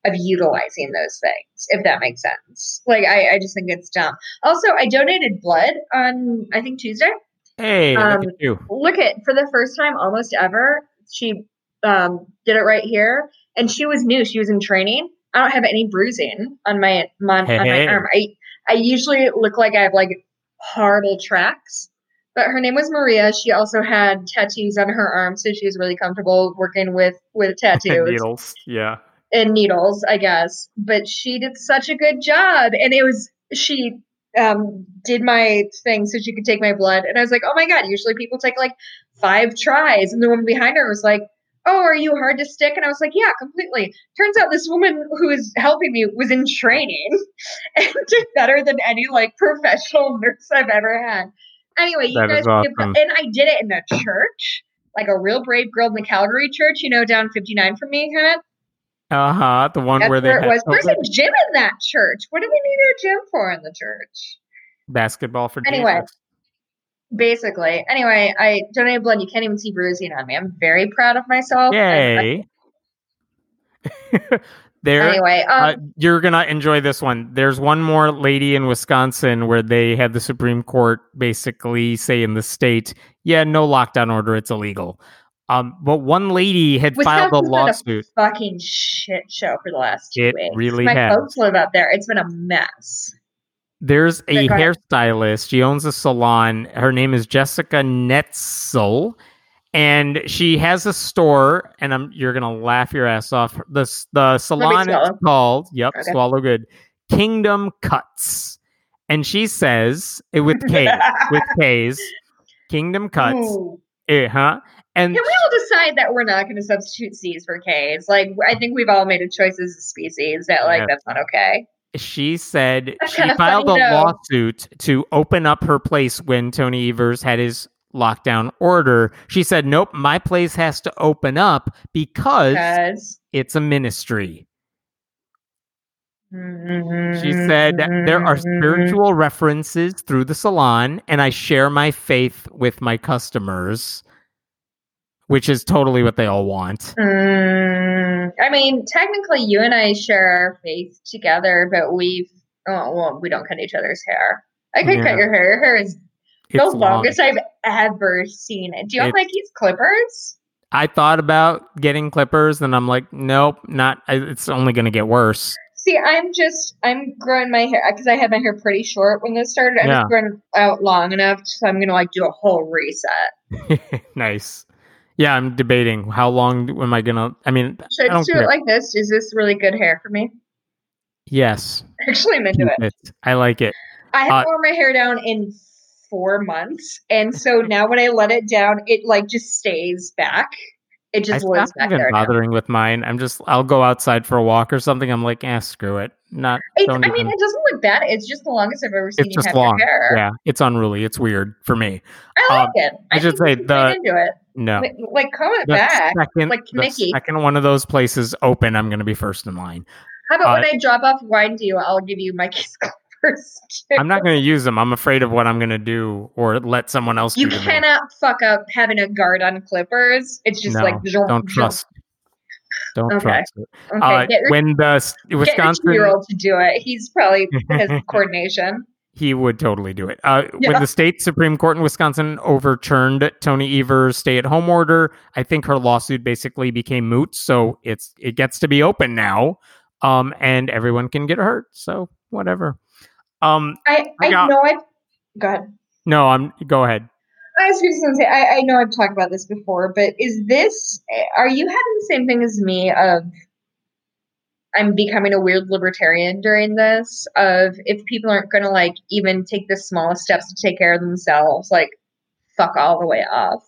of utilizing those things if that makes sense. Like i i just think it's dumb. Also i donated blood on i think tuesday. Hey, Um, look at look at for the first time almost ever she um did it right here and she was new she was in training i don't have any bruising on my on, on my Hey. arm i i usually look like i have like horrible tracks but her name was maria she also had tattoos on her arm so she was really comfortable working with with tattoos Needles. Yeah. and needles, I guess. But she did such a good job, and it was she um did my thing so she could take my blood, and I was like, oh my god! Usually people take like five tries, and the woman behind her was like. Oh, are you hard to stick? And I was like, yeah, completely. Turns out this woman who was helping me was in training and did better than any like professional nurse I've ever had. Anyway, you That guys, awesome. and I did it in a church, like a real brave girl in the Calvary church, you know, down 59 from me, kind of. Uh huh. The one That's where they where it was. There's a gym in that church. What do they need a gym for in the church? basketball for Anyway. Jesus. Basically. Anyway, I donated blood. You can't even see bruising on me. I'm very proud of myself. Yay. there. Anyway, um, Uh, you're gonna enjoy this one. There's one more lady in Wisconsin where they had the Supreme Court basically say in the state, "Yeah, no lockdown order, it's illegal." Um, but one lady had filed a lawsuit. Fucking shit show for the last two It weeks. really My has. folks live up there. It's been a mess. There's a hairstylist. She owns a salon. Her name is Jessica Netzel. And she has a store, and I'm you're gonna laugh your ass off. The the salon is called, yep, Okay. swallow good. Kingdom Cuts. And she says it with K with K's. Kingdom Cuts. Eh, huh? And Can we all decide that we're not going to substitute C's for K's? Like, I think we've all made a choice as a species that, like, Yeah. that's not okay. She said That's she filed a lawsuit to open up her place when Tony Evers had his lockdown order. She said, "Nope, my place has to open up because Because it's a ministry." She she said, "There Mm-hmm. are spiritual references through the salon, and I share my faith with my customers." Which is totally what they all want. Mm, I mean, technically, you and I share our faith together, but we've oh well, we don't cut each other's hair. I could Yeah. cut your hair. Your hair is the It's long. longest I've ever seen it. Do you have It's- like these clippers? I thought about getting clippers, and I'm like, nope, not. It's only going to get worse. See, I'm just I'm growing my hair because I had my hair pretty short when this started. I'm Yeah. just growing out long enough, so I'm gonna like do a whole reset. nice. Yeah, I'm debating how long am I gonna. I mean, Should I I just don't do it like this? Is this really good hair for me? yes, Actually, I'm into it. it. I like it. I haven't Uh, worn my hair down in four months, and so now when I let it down, it like just stays back. It I just lives stopped back even there. now. bothering with mine. I'm just. I'll go outside for a walk or something. I'm like, eh, screw it. Not. I mean, it doesn't look bad. It's just the longest I've ever seen It's you just have long. your hair. Yeah, it's unruly. It's weird for me. I like Um, it. I should say the- into it. No. Like, like comb it The back. second, like Mickey. second one of those places open, I'm going to be first in line. How about uh, when I drop off wine to you, I'll give you Mikey's clippers. too. I'm not going to use them. I'm afraid of what I'm going to do or let someone else You do to me. cannot fuck up having a guard on clippers. It's just No, like Don't trust. Don't Okay. trust it. Okay, Uh, get when the s- get your Wisconsin two-year-old to do it. He's probably has coordination. he would totally do it. Uh, Yeah. When the state Supreme Court in Wisconsin overturned Tony Evers' stay-at-home order, I think her lawsuit basically became moot. So it's it gets to be open now, um, and everyone can get hurt. So whatever. Um, I I I got- know I've go ahead. no, I'm go ahead. I was just gonna say I, I know I've talked about this before, but is this are you having the same thing as me of I'm becoming a weird libertarian during this of if people aren't gonna like even take the smallest steps to take care of themselves, like fuck all the way off.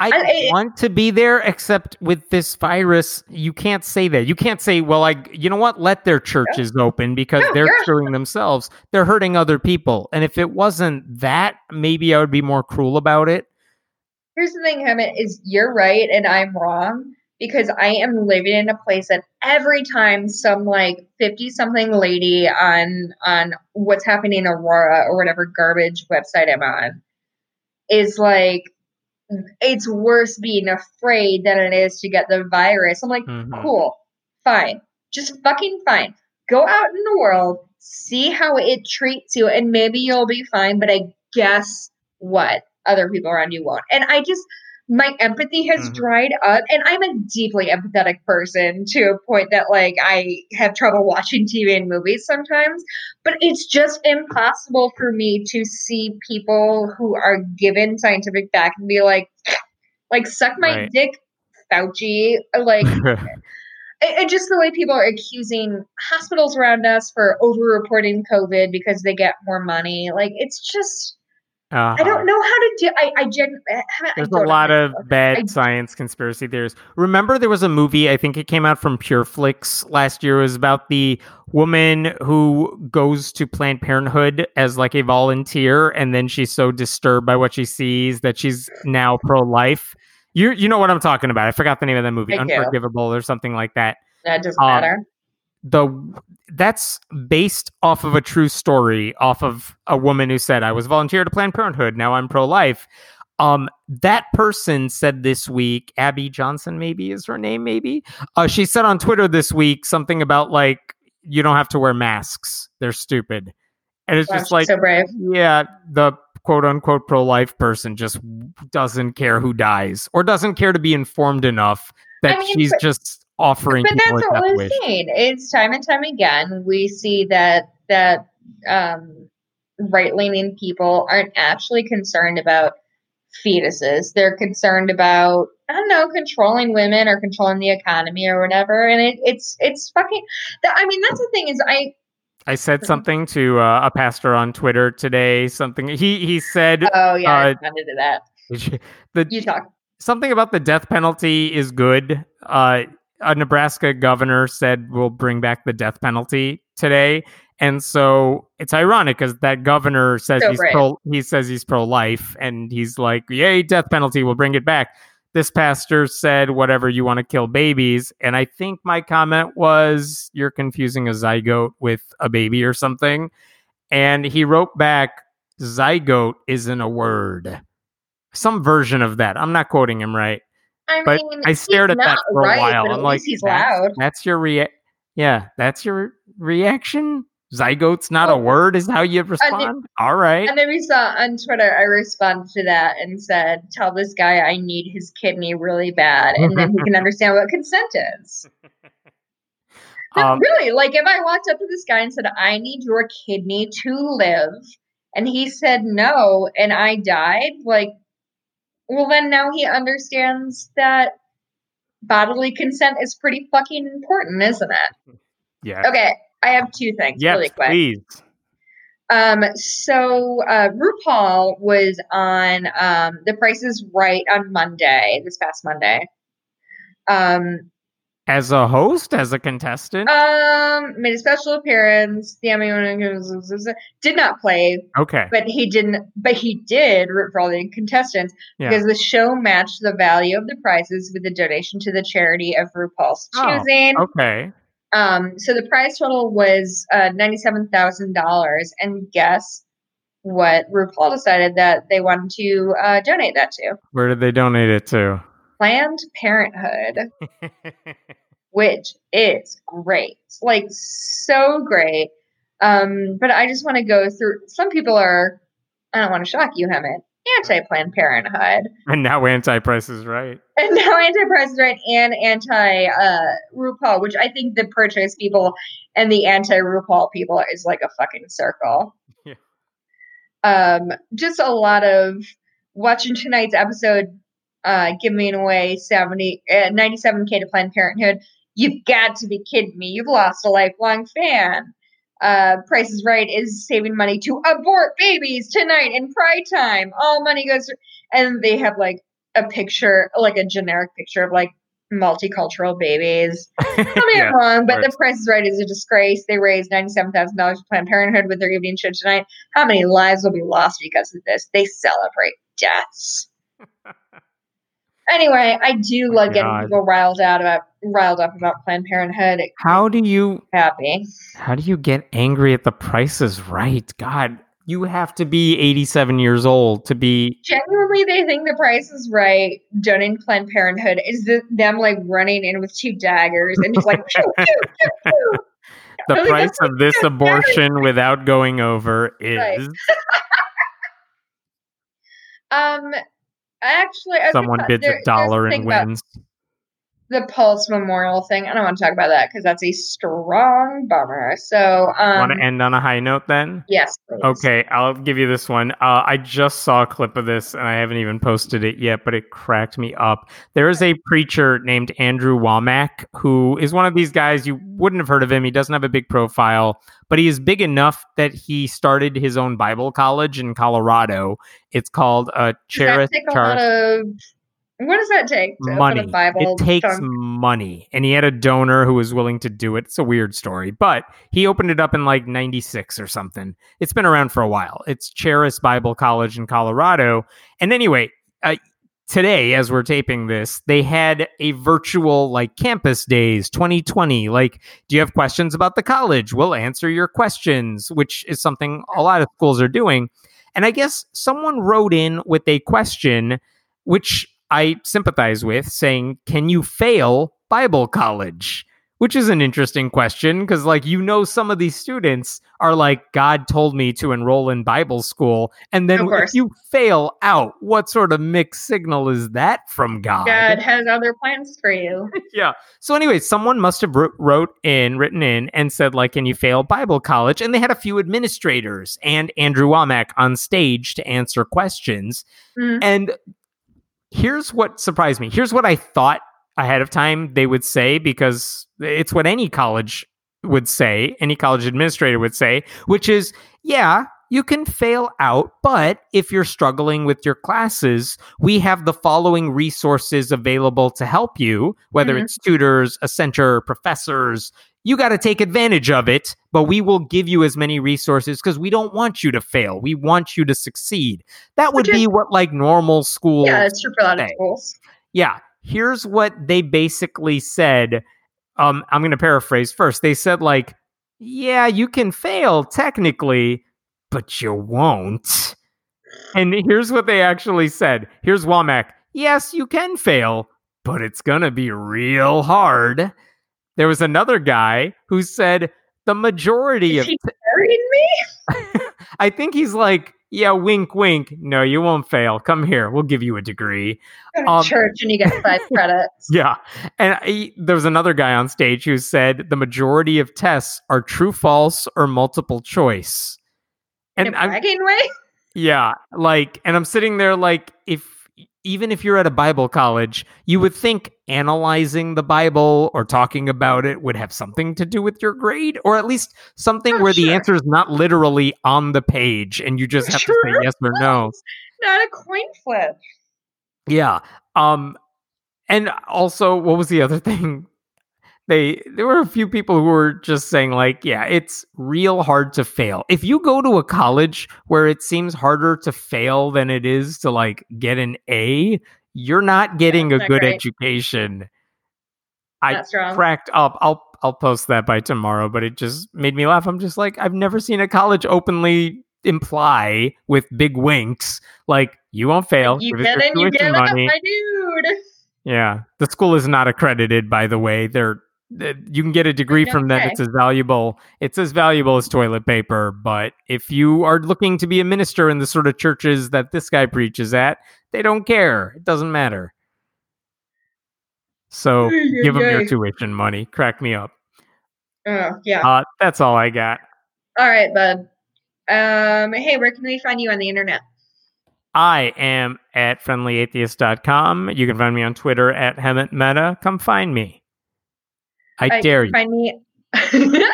I, I- want to be there, except with this virus, you can't say that. You can't say, "Well, I, you know what? Let their churches open because No, they're screwing themselves. They're hurting other people." And if it wasn't that, maybe I would be more cruel about it. Here's the thing, Hemant, is you're right and I'm wrong because I am living in a place that every time some like 50 something lady on on what's happening in Aurora or whatever garbage website I'm on is like it's worse being afraid than it is to get the virus. I'm like, Mhm. cool, fine. Just fucking fine. Go out in the world, see how it treats you, and maybe you'll be fine. But I guess what? Other people around you won't. And I just, my empathy has Mhm. dried up. And I'm a deeply empathetic person to a point that, like, I have trouble watching TV and movies sometimes. But it's just impossible for me to see people who are given scientific fact and be like, like, suck my Right. dick, Fauci. Like, and just the way people are accusing hospitals around us for over-reporting COVID because they get more money. Like it's just, I Uh-huh. don't know how to do. I, I gen. There's don't a lot of bad I- science conspiracy theories. Remember, there was a movie, I think it came out from Pure PureFlix last year. It was about the woman who goes to Planned Parenthood as like a volunteer, and then she's so disturbed by what she sees that she's now pro life. You you know what I'm talking about. I forgot the name of that movie, I. Unforgivable or something like that. That doesn't um, matter. The that's based off of a true story, off of a woman who said, I was volunteer to Planned Parenthood, now I'm pro life. Um, that person said this week, Abby Johnson, maybe is her name, maybe. Uh, she said on Twitter this week something about like, you don't have to wear masks. They're stupid. And it's Wow, just like, so yeah, the quote unquote pro life person just doesn't care who dies or doesn't care to be informed enough that I mean, she's but- just offering but people that's what we're seeing. It's time and time again we see that that um, right leaning people aren't actually concerned about fetuses. They're concerned about I don't know controlling women or controlling the economy or whatever. And it, it's it's fucking. That, I mean that's the thing is I I said something to uh, a pastor on Twitter today. Something he he said oh yeah I Uh, responded to that. the You talk. something about the death penalty is good. Uh, a Nebraska governor said we'll bring back the death penalty today, and so it's ironic because that governor says So he's brave. pro. He says he's pro life, and he's like, "Yay, death penalty! We'll bring it back." This pastor said, "Whatever you want to kill babies," and I think my comment was, "You're confusing a zygote with a baby or something," and he wrote back, "Zygote isn't a word." Some version of that. I'm not quoting him right. I But mean, I stared at that for a while. I'm like, he's that's, loud. that's your rea- Yeah, that's your reaction. Zygote's not a word. Is how you respond. All right. And then we saw on Twitter, I responded to that and said, "Tell this guy I need his kidney really bad, and then he can understand what consent is." Um, really, like if I walked up to this guy and said, "I need your kidney to live," and he said no, and I died, like, well, then now he understands that bodily consent is pretty fucking important, isn't it? yeah. Okay, I have two things Yes, really quick. please. Um, so uh, RuPaul was on um, The Price is Right on Monday, this past Monday. Um, As a host, as a contestant. um, made a special appearance. The Emmy did not play, okay. but he didn't. But he did root for all the contestants Yeah. because the show matched the value of the prizes with a donation to the charity of RuPaul's Oh, choosing. Okay. Um, so the prize total was uh, ninety-seven thousand dollars, and guess what? RuPaul decided that they wanted to uh, donate that to Where did they donate it to? Planned Parenthood, which is great, like so great. Um, but I just want to go through. Some people are. I don't want to shock you, Hemant. Anti-Planned Parenthood, and now anti price is right. and now anti-Price is Right and anti uh, RuPaul, which I think the pro-choice people and the anti-RuPaul people is like a fucking circle. Yeah. Um, just a lot of watching tonight's episode, uh, giving away 70, uh, 97k to Planned Parenthood. You've got to be kidding me! You've lost a lifelong fan. Uh, Price is Right is saving money to abort babies tonight in Pride Time. All money goes, and they have like a picture, like a generic picture of like multicultural babies. Tell me Yeah, I'm wrong, but the Price is Right is a disgrace. They raised ninety-seven thousand dollars for Planned Parenthood with their evening show tonight. How many lives will be lost because of this? They celebrate deaths. anyway, I do My love getting people riled out about riled up about Planned Parenthood. How do you Happy. how do you get angry at the price is right? God, you have to be 87 years old to be Genuinely, they think the Price is Right. Donating Planned Parenthood is the, them like running in with two daggers and just like pew, pew, pew, pew. the price of this abortion without going over is Right. Um, actually, I someone bids a dollar and about wins. The Pulse Memorial thing. I don't want to talk about that because that's a strong bummer. So, um, Want to end on a high note then? yes, please. Okay, I'll give you this one. Uh, I just saw a clip of this and I haven't even posted it yet, but it cracked me up. There is a preacher named Andrew Wommack who is one of these guys you wouldn't have heard of him. He doesn't have a big profile, but he is big enough that he started his own Bible college in Colorado. It's called uh, Does that take a lot of? What does that take to money. open a Bible? it takes chunk? money. And he had a donor who was willing to do it. It's a weird story, but he opened it up in like 96 or something. It's been around for a while. It's Charis Bible College in Colorado. And anyway, uh, today, as we're taping this, they had a virtual like campus days 2020. Like, do you have questions about the college? We'll answer your questions, which is something a lot of schools are doing. And I guess someone wrote in with a question, which I sympathize with, saying, Can you fail Bible college? which is an interesting question because like you know some of these students are like god told me to enroll in bible school and then if you fail out what sort of mixed signal is that from god God has other plans for you. yeah so anyway someone must have wrote in written in and said like can you fail bible college and they had a few administrators and andrew wommack on stage to answer questions Mm. and here's what surprised me. Here's what I thought ahead of time they would say because it's what any college would say, any college administrator would say, which is, yeah, you can fail out, but if you're struggling with your classes, we have the following resources available to help you, whether Mhm. it's tutors, a center, professors. You got to take advantage of it, but we will give you as many resources because we don't want you to fail. We want you to succeed. That would Which is- be what like normal school. Yeah, it's true for a lot of schools. Yeah. Here's what they basically said. Um, I'm going to paraphrase first. They said, like, yeah, you can fail technically, but you won't. And here's what they actually said. Here's Wommack. Yes, you can fail, but it's going to be real hard. There was another guy who said the majority Is of he married me? I think he's like, yeah, wink, wink. No, you won't fail. Come here. We'll give you a degree. Go to Um, church and you get five credits. Yeah. And I, there was another guy on stage who said the majority of tests are true, false, or multiple choice. In And a I'm, bragging way? yeah, like, and I'm sitting there like, if even if you're at a Bible college, you would think analyzing the Bible or talking about it would have something to do with your grade, or at least something Oh, where the answer is not literally on the page and you just have to say yes or no. Not a coin flip. Yeah. Um and also what was the other thing? They there were a few people who were just saying like, yeah, it's real hard to fail. If you go to a college where it seems harder to fail than it is to like get an A, you're not getting a good education. I Not strong. cracked up. I'll I'll post that by tomorrow, but it just made me laugh. I'm just like, I've never seen a college openly imply with big winks like you won't fail. you get in, you get up, money. my dude. Yeah, the school is not accredited, by the way. They're th- you can get a degree from them. It's as valuable. It's as valuable as toilet paper. But if you are looking to be a minister in the sort of churches that this guy preaches at, they don't care. It doesn't matter. So give them your tuition money. Crack me up. Oh, yeah. Uh, that's all I got. All right, bud. Um, hey, where can we find you on the internet? I am at friendlyatheist.com. You can find me on Twitter at Hemant Mehta. Come find me. I dare you you. can find me.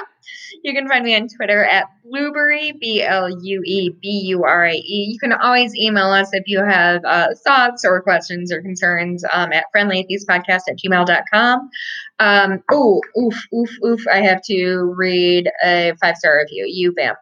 you can find me on Twitter at Blueberry B L U E B U R A E. You can always email us if you have uh, thoughts or questions or concerns um, at friendlyatheistpodcast at gmail.com. Um, oh, oof, oof, oof. I have to read a five star review. You, Bam.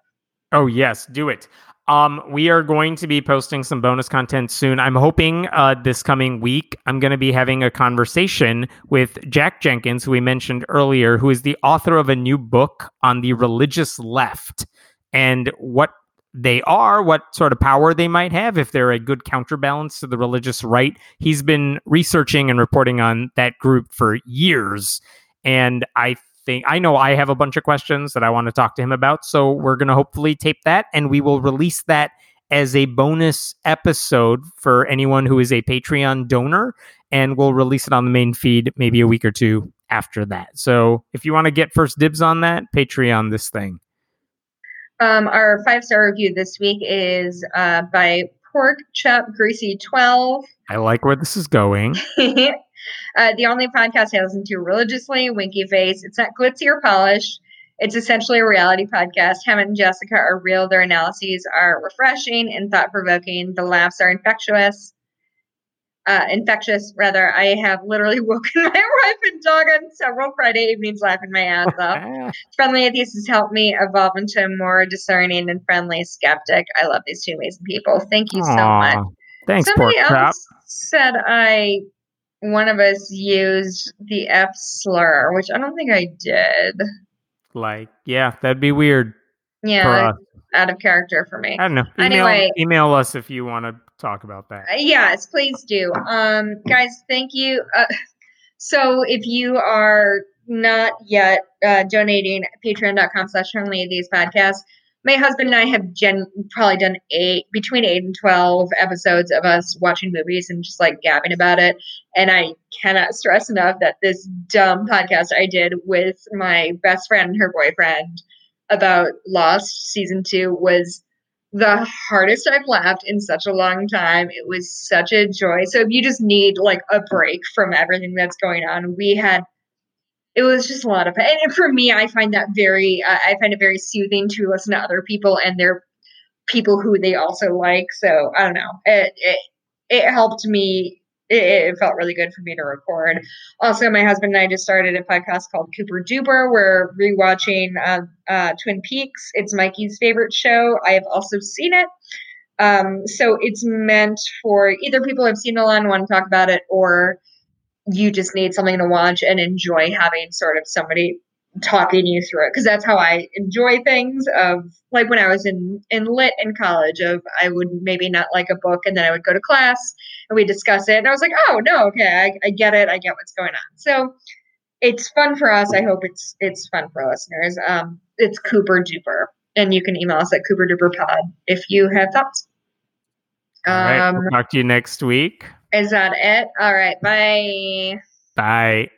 Oh yes, do it. Um, we are going to be posting some bonus content soon. I'm hoping uh, this coming week I'm going to be having a conversation with Jack Jenkins, who we mentioned earlier, who is the author of a new book on the religious left and what they are, what sort of power they might have if they're a good counterbalance to the religious right. He's been researching and reporting on that group for years, and I think I know I have a bunch of questions that I want to talk to him about. So we're going to hopefully tape that and we will release that as a bonus episode for anyone who is a Patreon donor. And we'll release it on the main feed maybe a week or two after that. So if you want to get first dibs on that, Patreon this thing. Um, our five star review this week is uh, by Pork Chop Greasy 12. I like where this is going. uh, the only podcast I listen to religiously, Winky Face. It's not glitzy or polished. It's essentially a reality podcast. Hemant and Jessica are real. Their analyses are refreshing and thought provoking. The laughs are infectious. Uh, infectious, rather. I have literally woken my wife and dog on several Friday evenings laughing my ass off. Friendly Atheist has helped me evolve into a more discerning and friendly skeptic. I love these two amazing people. Thank you so much. Thanks, Somebody else Chop. said I one of us used the F slur, which I don't think I did. Like, yeah, that'd be weird Yeah, out of character for me. I don't know. Email, Anyway. email us if you want to talk about that. Uh, yes, please do. Um, guys, thank you. Uh, so if you are not yet uh, donating, patreon.com slash these podcasts. My husband and I have gen- probably done eight, between eight and 12 episodes of us watching movies and just like gabbing about it. And I cannot stress enough that this dumb podcast I did with my best friend and her boyfriend about Lost season two was the hardest I've laughed in such a long time. It was such a joy. So if you just need like a break from everything that's going on, we had it was just a lot of. And for me, I find that very uh, I find it very soothing to listen to other people and their people who they also like. So I don't know. It it, it helped me it, it, felt really good for me to record. Also, my husband and I just started a podcast called Cooper Duper. We're rewatching uh, uh, Twin Peaks. It's Mikey's favorite show. I have also seen it. Um, so it's meant for either people who have seen it and want to talk about it, or you just need something to watch and enjoy having sort of somebody talking you through it. Because that's how I enjoy things of like when I was in in lit in college of I would maybe not like a book and then I would go to class and we discuss it and I was like oh no okay I, I get it I get what's going on. So it's fun for us I hope it's it's fun for listeners. Um it's Cooper Duper and you can email us at Cooper Duper Pod if you have thoughts. All right, we'll um, talk to you next week is that it? All right bye. Bye